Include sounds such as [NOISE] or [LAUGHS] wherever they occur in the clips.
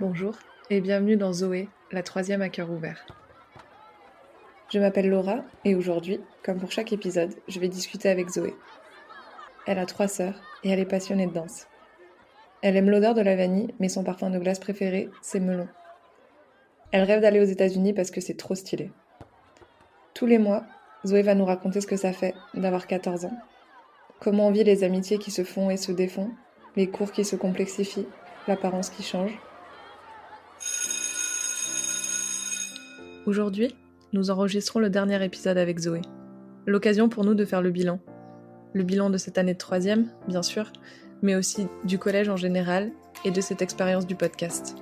Bonjour et bienvenue dans Zoé, la troisième à cœur ouvert. Je m'appelle Laura et aujourd'hui, comme pour chaque épisode, je vais discuter avec Zoé. Elle a trois sœurs et elle est passionnée de danse. Elle aime l'odeur de la vanille, mais son parfum de glace préféré, c'est melon. Elle rêve d'aller aux États-Unis parce que c'est trop stylé. Tous les mois, Zoé va nous raconter ce que ça fait d'avoir 14 ans. Comment on vit les amitiés qui se font et se défont, les cours qui se complexifient, l'apparence qui change. Aujourd'hui, nous enregistrons le dernier épisode avec Zoé. L'occasion pour nous de faire le bilan. Le bilan de cette année de troisième, bien sûr, mais aussi du collège en général et de cette expérience du podcast.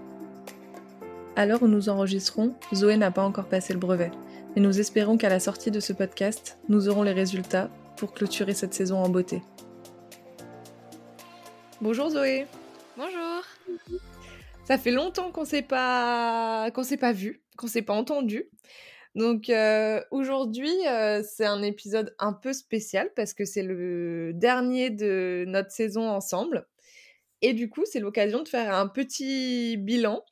À l'heure où nous enregistrons, Zoé n'a pas encore passé le brevet, mais nous espérons qu'à la sortie de ce podcast, nous aurons les résultats pour clôturer cette saison en beauté. Bonjour Zoé. Bonjour. Ça fait longtemps qu'on s'est pas qu'on s'est pas vu, qu'on s'est pas entendu. Donc euh, aujourd'hui, euh, c'est un épisode un peu spécial parce que c'est le dernier de notre saison ensemble. Et du coup, c'est l'occasion de faire un petit bilan.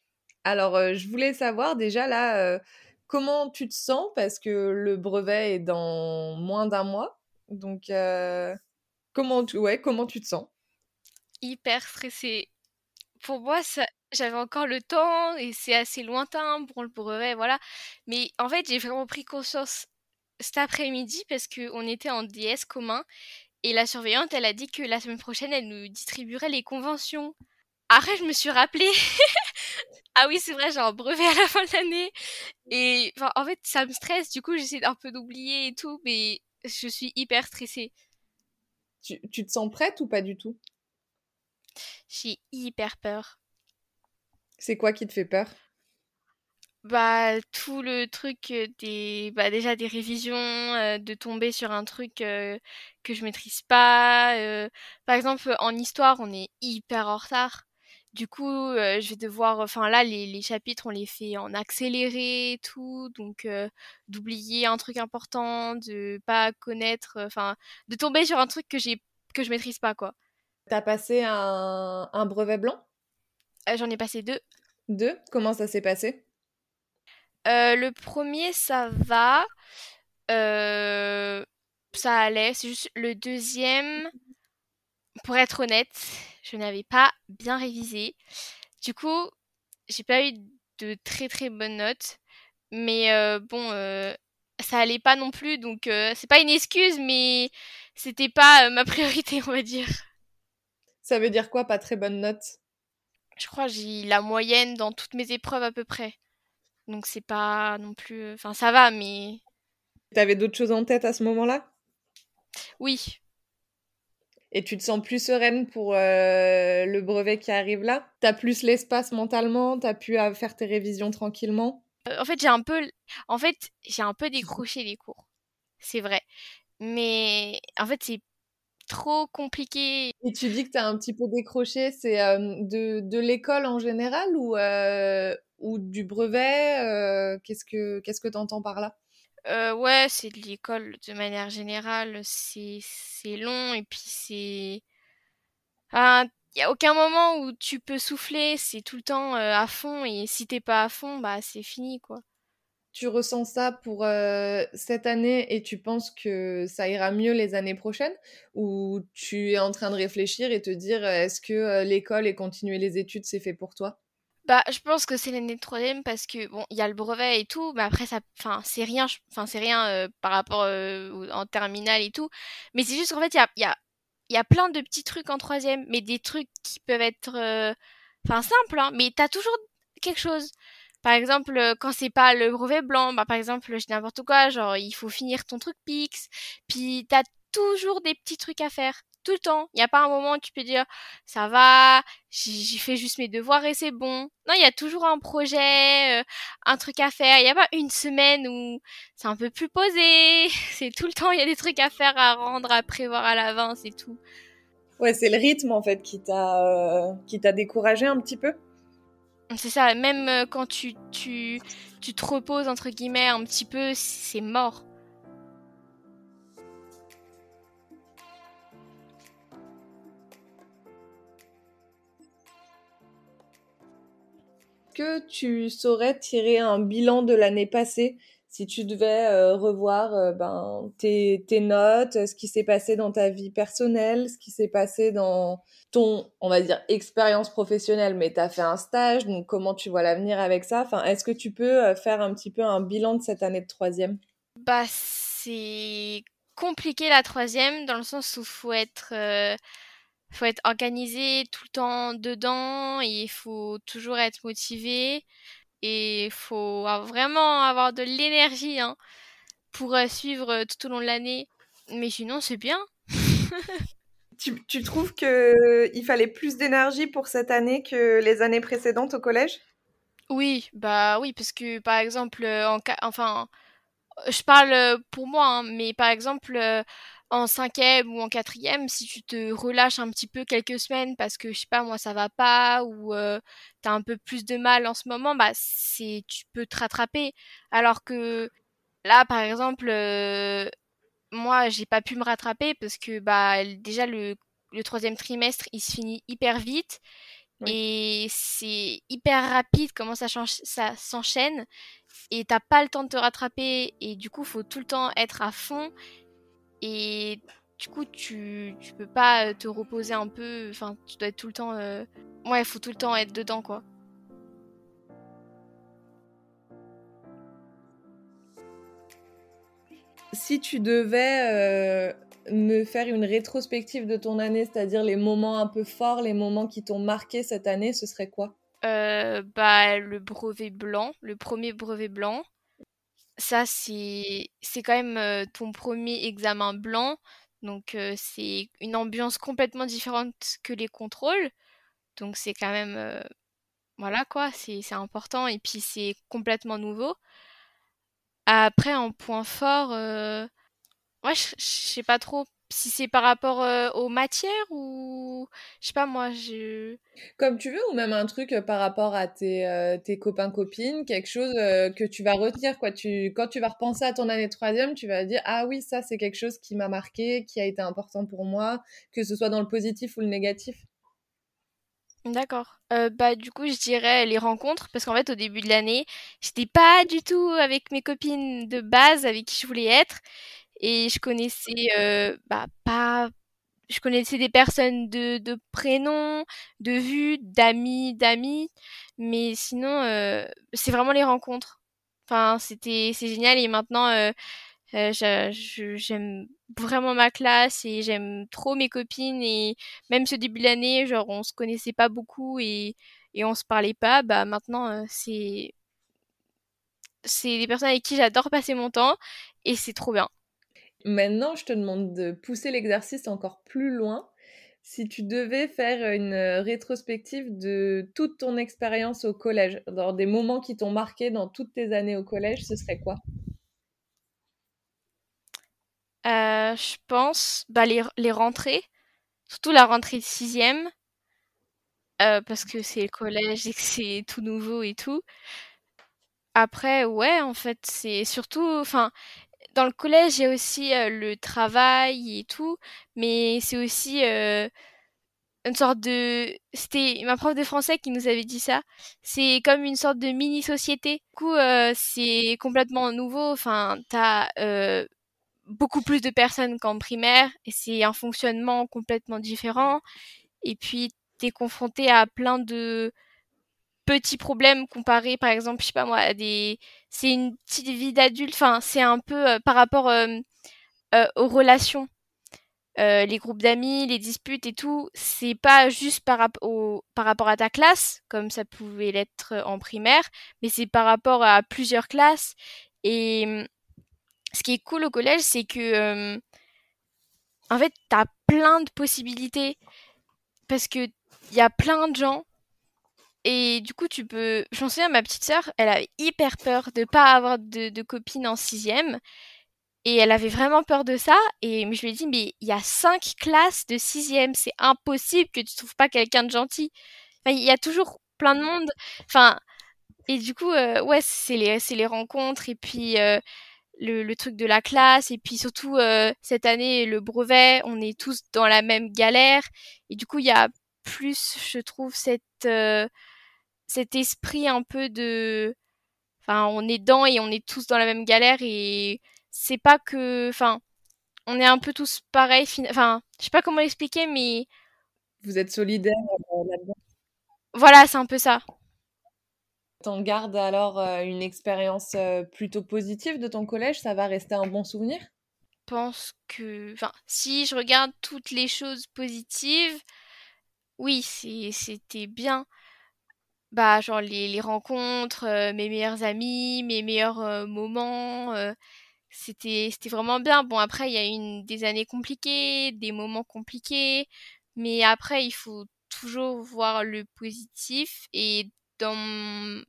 Alors, euh, je voulais savoir déjà là, comment tu te sens parce que le brevet est dans moins d'un mois. Donc, comment, tu, ouais, comment tu te sens? Hyper stressée. Pour moi, ça, j'avais encore le temps et c'est assez lointain pour le brevet, voilà. Mais en fait, j'ai vraiment pris conscience cet après-midi parce qu'on était en DS commun et la surveillante, elle a dit que la semaine prochaine, elle nous distribuerait les conventions. Après, je me suis rappelé. [LAUGHS] ah oui, c'est vrai, j'ai un brevet à la fin de l'année. Et en fait, ça me stresse. Du coup, j'essaie un peu d'oublier et tout, mais je suis hyper stressée. Tu, tu te sens prête ou pas du tout? J'ai hyper peur. C'est quoi qui te fait peur? Bah tout le truc des bah déjà des révisions de tomber sur un truc que je maîtrise pas par exemple en histoire on est hyper en retard. Du coup je vais devoir enfin là les, les, chapitres on les fait en accéléré et tout donc d'oublier un truc important de pas connaître enfin de tomber sur un truc que j'ai que je maîtrise pas quoi. T'as passé un, un brevet blanc? euh, j'en ai passé deux. Deux Comment ça s'est passé? Euh, Le premier, ça va. Euh, ça allait. C'est juste le deuxième, pour être honnête, je n'avais pas bien révisé. Du coup, j'ai pas eu de très très bonnes notes. Mais bon, ça allait pas non plus. Donc, c'est pas une excuse, mais c'était pas ma [LAUGHS] priorité, on va dire. Ça veut dire quoi, pas très bonnes notes? Je crois que j'ai la moyenne dans toutes mes épreuves à peu près. Donc c'est pas non plus. Euh, enfin, ça va, mais. T'avais d'autres choses en tête à ce moment-là? Oui. Et tu te sens plus sereine pour euh, le brevet qui arrive là? T'as plus l'espace mentalement? T'as pu euh, faire tes révisions tranquillement? En fait, j'ai un peu. En fait, j'ai un peu décroché les cours. C'est vrai. Mais en fait, c'est trop compliqué. Et tu dis que tu as un petit peu décroché, c'est de, de l'école en général ou, ou du brevet Qu'est-ce que qu'est-ce que tu entends par là? Ouais, c'est de l'école de manière générale. C'est long et puis c'est. Il n'y a aucun moment où tu peux souffler, c'est tout le temps à fond et si t'es pas à fond, bah c'est fini quoi tu ressens ça pour cette année et tu penses que ça ira mieux les années prochaines? Ou tu es en train de réfléchir et te dire est-ce que l'école et continuer les études c'est fait pour toi? Bah, je pense que c'est l'année de troisième parce que bon, il y a le brevet et tout, mais après ça, enfin, c'est rien, enfin, c'est rien par rapport en terminale et tout. Mais c'est juste qu'en fait, il y a, y, a, y a plein de petits trucs en troisième, mais des trucs qui peuvent être, enfin, simples, hein, mais t'as toujours quelque chose. Par exemple, euh, quand c'est pas le brevet blanc, bah, par exemple, je n'importe quoi, genre, il faut finir ton truc Pix, puis t'as toujours des petits trucs à faire. Tout le temps. Il n'y a pas un moment où tu peux dire, ça va, j'ai fait juste mes devoirs et c'est bon. Non, il y a toujours un projet, euh, un truc à faire. Il n'y a pas une semaine où c'est un peu plus posé. [LAUGHS] C'est tout le temps, il y a des trucs à faire, à rendre, à prévoir à l'avance et tout. Ouais, c'est le rythme en fait qui t'a euh, qui t'a découragé un petit peu? C'est ça, même euh, quand tu, te reposes, entre guillemets, un petit peu, c'est mort. que tu saurais tirer un bilan de l'année passée si tu devais euh, revoir euh, ben, tes, tes, notes, ce qui s'est passé dans ta vie personnelle, ce qui s'est passé dans ton, on va dire, expérience professionnelle, mais tu as fait un stage, donc comment tu vois l'avenir avec ça? Enfin, Est-ce que tu peux euh, faire un petit peu un bilan de cette année de troisième? Bah, c'est compliqué la troisième, dans le sens où faut être... faut être organisé tout le temps dedans, il faut toujours être motivé. Et il faut vraiment avoir de l'énergie hein, pour euh, suivre euh, tout au long de l'année. Mais sinon, c'est bien. [LAUGHS] tu, tu, trouves qu'il fallait plus d'énergie pour cette année que les années précédentes au collège? Oui, bah oui, parce que par exemple, euh, en, enfin, je parle pour moi, hein, mais par exemple, en cinquième ou en quatrième, si tu te relâches un petit peu quelques semaines parce que je sais pas moi ça va pas ou euh, t'as un peu plus de mal en ce moment, bah c'est tu peux te rattraper. Alors que là par exemple, euh, moi j'ai pas pu me rattraper parce que bah déjà le le troisième trimestre il se finit hyper vite et c'est hyper rapide comment ça, ça s'enchaîne et t'as pas le temps de te rattraper et du coup faut tout le temps être à fond et du coup, tu, tu peux pas euh, te reposer un peu. Enfin, tu dois être tout le temps. Euh... Ouais, faut tout le temps être dedans, quoi. Si tu devais euh, me faire une rétrospective de ton année, c'est-à-dire les moments un peu forts, les moments qui t'ont marqué cette année, ce serait quoi? Euh, Bah, le brevet blanc, le premier brevet blanc ça c'est quand même ton premier examen blanc, donc c'est une ambiance complètement différente que les contrôles, donc c'est quand même voilà quoi, c'est important et puis c'est complètement nouveau. Après en point fort, ouais je sais pas trop si c'est par rapport euh, aux matières ou je sais pas moi je comme tu veux ou même un truc euh, par rapport à tes, euh, tes copains copines quelque chose que tu vas retenir quoi. Tu quand tu vas repenser à ton année troisième tu vas dire ah oui ça c'est quelque chose qui m'a marqué qui a été important pour moi que ce soit dans le positif ou le négatif. D'accord. bah du coup je dirais les rencontres parce qu'en fait au début de l'année j'étais pas du tout avec mes copines de base avec qui je voulais être et je connaissais euh, bah, pas je connaissais des personnes de, de prénom, de vue, d'amis, d'amis, mais sinon euh, c'est vraiment les rencontres. Enfin, c'était c'est génial et maintenant euh, j'aime vraiment ma classe et j'aime trop mes copines et même ce début de l'année, genre on se connaissait pas beaucoup et et on se parlait pas, bah maintenant c'est c'est des personnes avec qui j'adore passer mon temps et c'est trop bien. Maintenant, je te demande de pousser l'exercice encore plus loin. Si tu devais faire une euh, rétrospective de toute ton expérience au collège, dans des moments qui t'ont marqué dans toutes tes années au collège, ce serait quoi? Euh, Je pense bah, les, les, rentrées, surtout la rentrée de sixième, euh, parce que c'est le collège et que c'est tout nouveau et tout. Après, ouais, en fait, c'est surtout, enfin, dans le collège, il y a aussi euh, le travail et tout, mais c'est aussi euh, une sorte de... C'était ma prof de français qui nous avait dit ça. C'est comme une sorte de mini-société. Du coup, euh, c'est complètement nouveau. Enfin, t'as beaucoup plus de personnes qu'en primaire, et c'est un fonctionnement complètement différent. Et puis, t'es confronté à plein de petits problèmes comparés, par exemple, je sais pas moi, à des... C'est une petite vie d'adulte, enfin, c'est un peu euh, par rapport euh, euh, aux relations. les groupes d'amis, les disputes et tout, c'est pas juste par, au, par rapport à ta classe, comme ça pouvait l'être en primaire, mais c'est par rapport à plusieurs classes. Et hum, ce qui est cool au collège, c'est que, en fait, t'as plein de possibilités parce que il y a plein de gens et du coup, tu peux. Je m'en souviens, ma petite sœur, elle avait hyper peur de pas avoir de, copine en sixième. Et elle avait vraiment peur de ça. Et je lui ai dit, mais il y a cinq classes de sixième. C'est impossible que tu trouves pas quelqu'un de gentil. Il y a toujours plein de monde. Enfin, et du coup, euh, ouais, c'est les, les rencontres. Et puis, euh, le, le, truc de la classe. Et puis, surtout, euh, cette année, le brevet, on est tous dans la même galère. Et du coup, il y a plus, je trouve, cette cet esprit un peu de, enfin, on est dedans et on est tous dans la même galère et c'est pas que, enfin, on est un peu tous pareils. Enfin, je sais pas comment l'expliquer, mais vous êtes solidaires euh, là-dedans? Voilà, c'est un peu ça. T'en gardes alors euh, une expérience euh, plutôt positive de ton collège? Ça va rester un bon souvenir? Je pense que, enfin, si je regarde toutes les choses positives, oui, c'était bien. Bah, genre les, les rencontres, mes meilleurs amis, mes meilleurs moments, c'était c'était vraiment bien. Bon, après, il y a eu des années compliquées, des moments compliqués, mais après, il faut toujours voir le positif et dans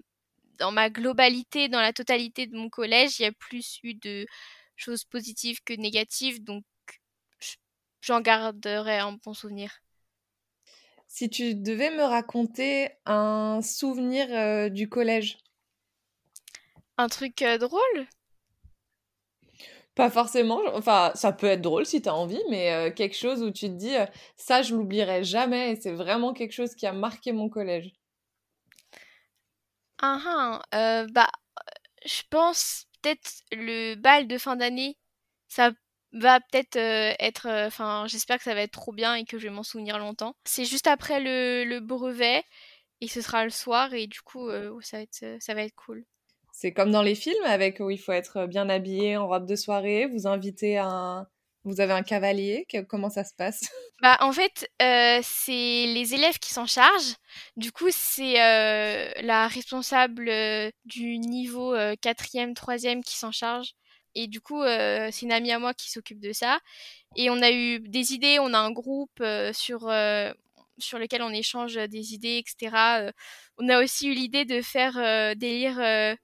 dans ma globalité, dans la totalité de mon collège, il y a plus eu de choses positives que négatives, donc j'en garderai un bon souvenir. Si tu devais me raconter un souvenir euh, du collège? Un truc euh, drôle? Pas forcément, enfin, ça peut être drôle si tu as envie, mais euh, quelque chose où tu te dis, ça, je l'oublierai jamais, et c'est vraiment quelque chose qui a marqué mon collège. Ah, ah euh, bah, je pense peut-être le bal de fin d'année, ça va peut-être être, enfin, j'espère que ça va être trop bien et que je vais m'en souvenir longtemps. C'est juste après le, le, brevet, et ce sera le soir, et du coup, ça, va être, ça va être cool. C'est comme dans les films avec où il faut être bien habillé en robe de soirée. Vous invitez un, vous avez un cavalier. Comment ça se passe? [LAUGHS] Bah en fait, euh, c'est les élèves qui s'en chargent. Du coup, c'est euh, la responsable euh, du niveau 4e, 3e qui s'en charge. Et du coup, c'est une amie à moi qui s'occupe de ça. Et on a eu des idées, on a un groupe sur sur lequel on échange des idées, etc. on a aussi eu l'idée de faire des livres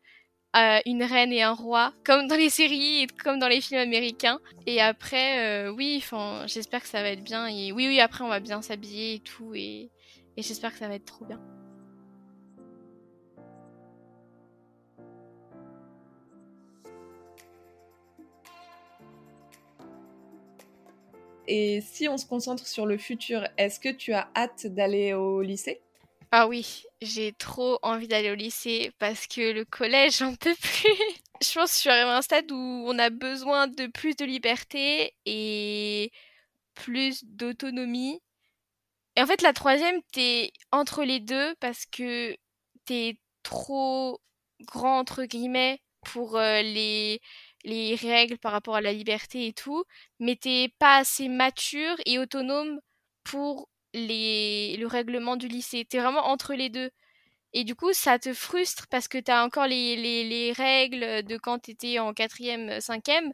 une reine et un roi, comme dans les séries comme dans les films américains. Et après, euh, oui, j'espère que ça va être bien. Et oui, oui, après, on va bien s'habiller et tout. Et j'espère que ça va être trop bien. Et si on se concentre sur le futur, est-ce que tu as hâte d'aller au lycée? Ah oui, j'ai trop envie d'aller au lycée parce que le collège, [LAUGHS] j'en peux plus. je pense que je suis arrivée à un stade où on a besoin de plus de liberté et plus d'autonomie. Et en fait, la troisième, t'es entre les deux parce que t'es trop grand, entre guillemets, pour euh, les, les règles par rapport à la liberté et tout, mais t'es pas assez mature et autonome pour les, le règlement du lycée. T'es vraiment entre les deux. Et du coup, ça te frustre parce que t'as encore les, les, les, règles de quand t'étais en quatrième, cinquième,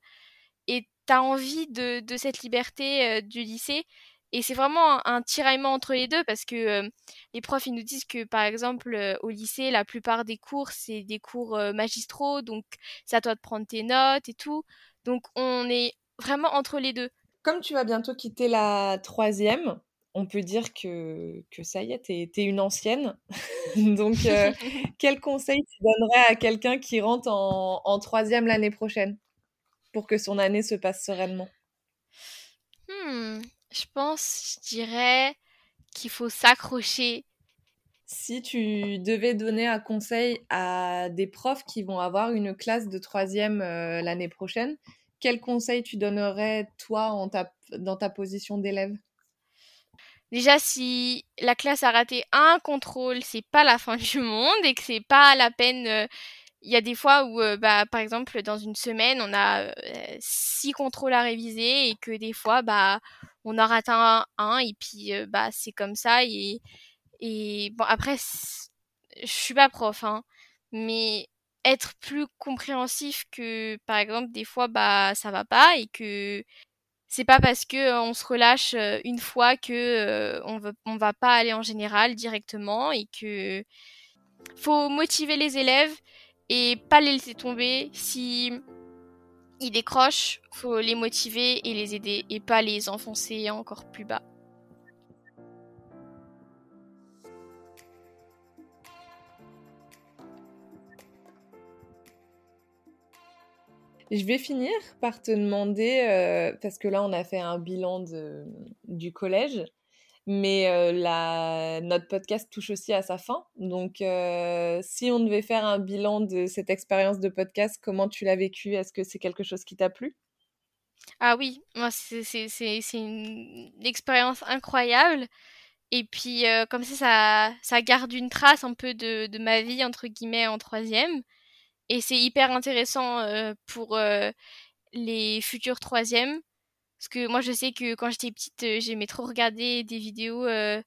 et t'as envie de, de, cette liberté euh, du lycée. Et c'est vraiment un, tiraillement entre les deux parce que euh, les profs, ils nous disent que, par exemple, euh, au lycée, la plupart des cours, c'est des cours magistraux, donc c'est à toi de prendre tes notes et tout. Donc on est vraiment entre les deux. Comme tu vas bientôt quitter la troisième, on peut dire que, que ça y est, t'es es une ancienne. [LAUGHS] Donc, [LAUGHS] quel conseil tu donnerais à quelqu'un qui rentre en, troisième l'année prochaine pour que son année se passe sereinement? Hmm, Je pense, je dirais qu'il faut s'accrocher. Si tu devais donner un conseil à des profs qui vont avoir une classe de troisième euh, l'année prochaine, quel conseil tu donnerais toi en dans ta position d'élève? Déjà si la classe a raté un contrôle, c'est pas la fin du monde et que c'est pas la peine. Euh, il y a des fois où, euh, bah, par exemple, dans une semaine, on a euh, six contrôles à réviser et que des fois, bah, on en rate un, et puis, bah, c'est comme ça. Et, et bon, après, je suis pas prof, hein, mais être plus compréhensif que, par exemple, des fois, bah, ça va pas et que c'est pas parce que euh, on se relâche euh, une fois que euh, on, on va pas aller en général directement et que faut motiver les élèves et pas les laisser tomber. Si ils décrochent, faut les motiver et les aider et pas les enfoncer encore plus bas. Je vais finir par te demander, euh, parce que là on a fait un bilan du collège, mais la... notre podcast touche aussi à sa fin. Donc, si on devait faire un bilan de cette expérience de podcast, comment tu l'as vécu Est-ce que c'est quelque chose qui t'a plu? Ah oui, moi, c'est une expérience incroyable. Et puis, comme ça, ça, ça, garde une trace un peu de, de, ma vie, entre guillemets, en troisième. Et c'est hyper intéressant pour les futurs troisièmes. Parce que moi, je sais que quand j'étais petite, euh, j'aimais trop regarder des vidéos euh,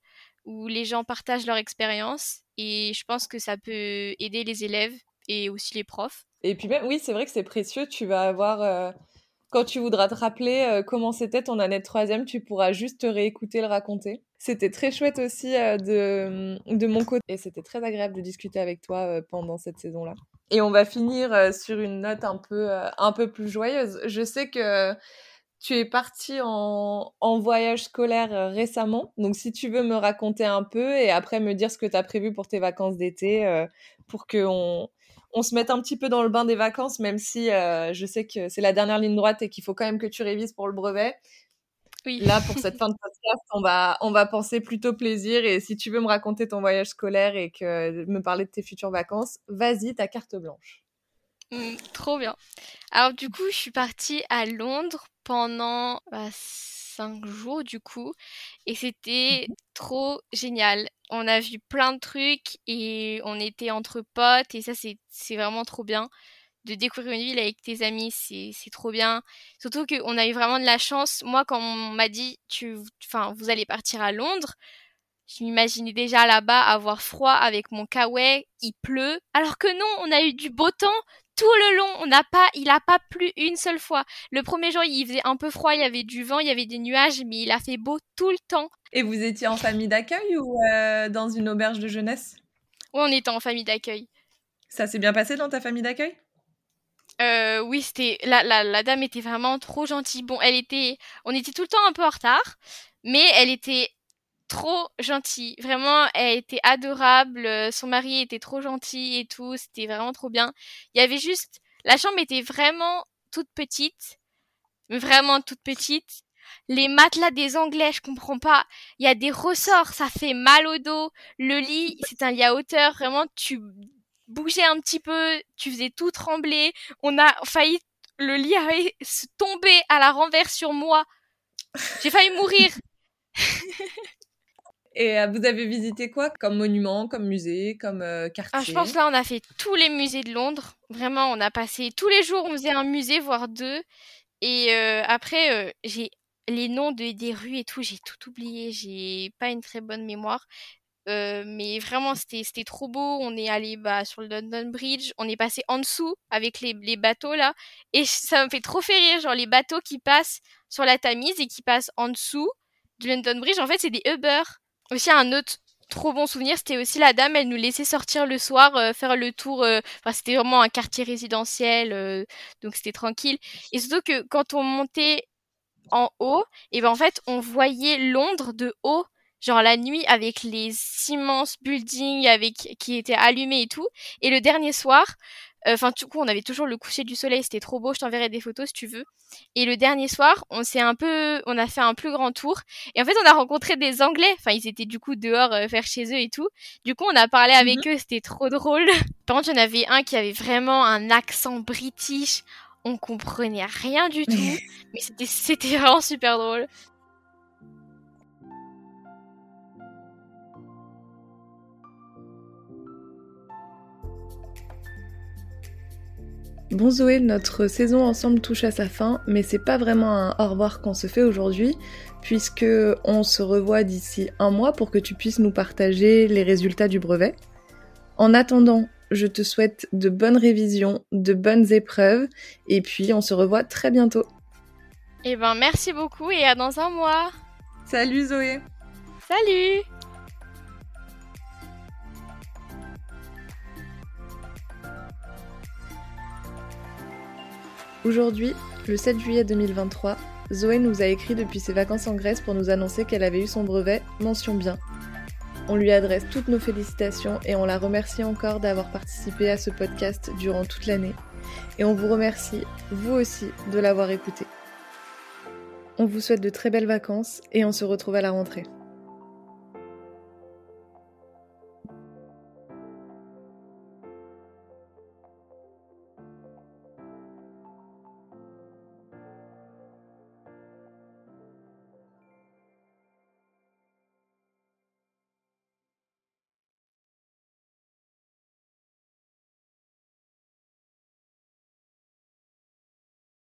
où les gens partagent leur expérience. Et je pense que ça peut aider les élèves et aussi les profs. Et puis même, oui, c'est vrai que c'est précieux. Tu vas avoir... Euh, quand tu voudras te rappeler comment c'était ton année de troisième, tu pourras juste te réécouter le raconter. C'était très chouette aussi de, de mon côté et c'était très agréable de discuter avec toi pendant cette saison-là. Et on va finir sur une note un peu, un peu plus joyeuse. Je sais que tu es parti en, voyage scolaire euh, récemment. Donc, si tu veux me raconter un peu et après me dire ce que tu as prévu pour tes vacances d'été, euh, pour qu'on on se mette un petit peu dans le bain des vacances, même si euh, je sais que c'est la dernière ligne droite et qu'il faut quand même que tu révises pour le brevet. Oui. Là, pour cette [LAUGHS] fin de podcast, on va, on va penser plutôt plaisir. Et si tu veux me raconter ton voyage scolaire et que me parler de tes futures vacances, vas-y, ta carte blanche. Mmh, trop bien. Alors du coup, je suis partie à Londres pendant bah, cinq jours du coup, et c'était mmh trop génial. On a vu plein de trucs et on était entre potes et ça c'est c'est vraiment trop bien de découvrir une ville avec tes amis, c'est c'est trop bien. Surtout qu'on a eu vraiment de la chance. Moi, quand on m'a dit tu, enfin, vous allez partir à Londres, je m'imaginais déjà là-bas avoir froid avec mon kawaii, il pleut. Alors que non, on a eu du beau temps tout le long. On n'a pas, il a pas plu une seule fois. Le premier jour, il faisait un peu froid, il y avait du vent, il y avait des nuages, mais il a fait beau tout le temps. Et vous étiez en famille d'accueil ou euh, dans une auberge de jeunesse? Oui, on était en famille d'accueil. Ça s'est bien passé dans ta famille d'accueil? Euh, oui, c'était la, la, la dame était vraiment trop gentille. Bon, elle était, on était tout le temps un peu en retard, mais elle était trop gentille. Vraiment, elle était adorable. Euh, son mari était trop gentil et tout. C'était vraiment trop bien. Il y avait juste, la chambre était vraiment toute petite, vraiment toute petite. Les matelas des Anglais, je comprends pas. Il y a des ressorts, ça fait mal au dos. Le lit, c'est un lit à hauteur. Vraiment, tu bougeais un petit peu, tu faisais tout trembler. On a failli, le lit avait tomber à la renverse sur moi. J'ai failli mourir. [LAUGHS] Et euh, vous avez visité quoi comme monument, comme musée, comme euh, quartier? Ah, Je pense là, on a fait tous les musées de Londres. Vraiment, on a passé tous les jours, on faisait un musée, voire deux. Et euh, après, j'ai les noms de, des rues et tout, j'ai tout oublié. J'ai pas une très bonne mémoire. mais vraiment, c'était trop beau. On est allé bah, sur le London Bridge. On est passé en dessous avec les, les bateaux là. Et [LAUGHS] ça me fait trop faire rire. Genre les bateaux qui passent sur la Tamise et qui passent en dessous du London Bridge. En fait, c'est des Uber. Aussi, un autre trop bon souvenir, c'était aussi la dame, elle nous laissait sortir le soir, euh, faire le tour. Euh, enfin, c'était vraiment un quartier résidentiel, euh, donc c'était tranquille. Et surtout que quand on montait en haut, et ben en fait, on voyait Londres de haut, genre la nuit avec les immenses buildings avec qui étaient allumés et tout. Et le dernier soir, Enfin, du coup, on avait toujours le coucher du soleil, c'était trop beau. Je t'enverrai des photos si tu veux. Et le dernier soir, on s'est un peu, on a fait un plus grand tour. Et en fait, on a rencontré des Anglais. Enfin, ils étaient du coup dehors euh, faire chez eux et tout. Du coup, on a parlé avec mhm. eux, c'était trop drôle. [LAUGHS] Par contre, il y en avait un qui avait vraiment un accent british. On comprenait rien du tout, [LAUGHS] mais c'était, c'était vraiment super drôle. Bon Zoé, notre saison ensemble touche à sa fin, mais c'est pas vraiment un au revoir qu'on se fait aujourd'hui, puisque on se revoit d'ici un mois pour que tu puisses nous partager les résultats du brevet. En attendant, je te souhaite de bonnes révisions, de bonnes épreuves, et puis on se revoit très bientôt. Eh ben merci beaucoup et à dans un mois. Salut Zoé. Salut. Aujourd'hui, le 7 juillet 2023, Zoé nous a écrit depuis ses vacances en Grèce pour nous annoncer qu'elle avait eu son brevet, mention bien. On lui adresse toutes nos félicitations et on la remercie encore d'avoir participé à ce podcast durant toute l'année. Et on vous remercie, vous aussi, de l'avoir écouté. On vous souhaite de très belles vacances et on se retrouve à la rentrée.